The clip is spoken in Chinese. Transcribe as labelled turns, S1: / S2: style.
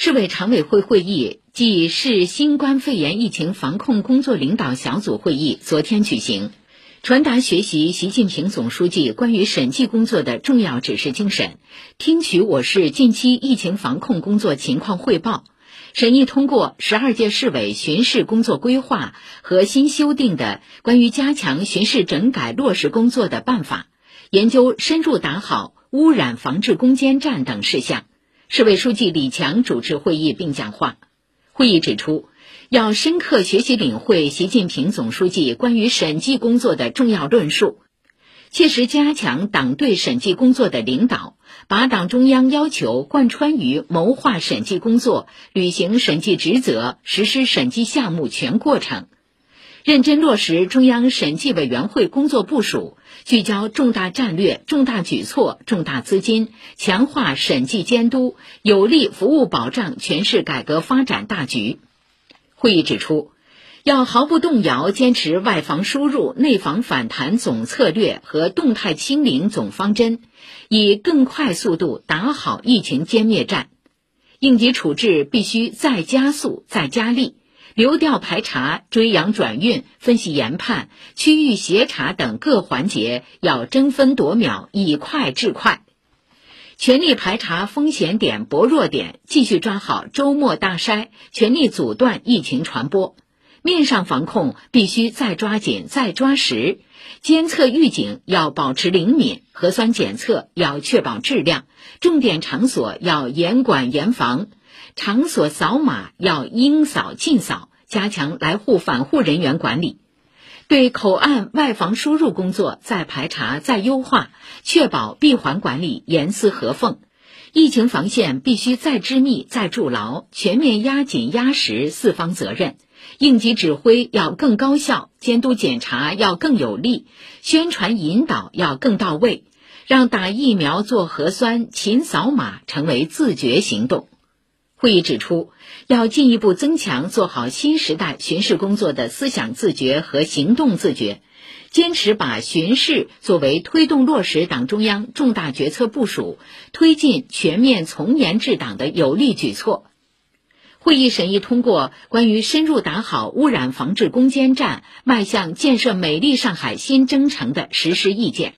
S1: 市委常委会会议暨市新冠肺炎疫情防控工作领导小组会议昨天举行，传达学习习近平总书记关于审计工作的重要指示精神，听取我市近期疫情防控工作情况汇报，审议通过十二届市委巡视工作规划和新修订的关于加强巡视整改落实工作的办法，研究深入打好污染防治攻坚战等事项。市委书记李强主持会议并讲话。会议指出，要深刻学习领会习近平总书记关于审计工作的重要论述，切实加强党对审计工作的领导，把党中央要求贯穿于谋划审计工作、履行审计职责、实施审计项目全过程。认真落实中央审计委员会工作部署，聚焦重大战略、重大举措、重大资金，强化审计监督，有力服务保障全市改革发展大局。会议指出，要毫不动摇坚持外防输入、内防反弹总策略和动态清零总方针，以更快速度打好疫情歼灭战。应急处置必须再加速、再加力。流调排查、追阳转运、分析研判、区域协查等各环节要争分夺秒，以快制快，全力排查风险点、薄弱点，继续抓好周末大筛，全力阻断疫情传播。面上防控必须再抓紧、再抓实，监测预警要保持灵敏，核酸检测要确保质量，重点场所要严管严防。场所扫码要应扫尽扫，加强来沪返沪人员管理；对口岸外防输入工作再排查再优化，确保闭环管理严丝合缝。疫情防线必须再织密再筑牢，全面压紧压实四方责任。应急指挥要更高效，监督检查要更有力，宣传引导要更到位，让打疫苗、做核酸、勤扫码成为自觉行动。会议指出，要进一步增强做好新时代巡视工作的思想自觉和行动自觉，坚持把巡视作为推动落实党中央重大决策部署、推进全面从严治党的有力举措。会议审议通过关于深入打好污染防治攻坚战、迈向建设美丽上海新征程的实施意见。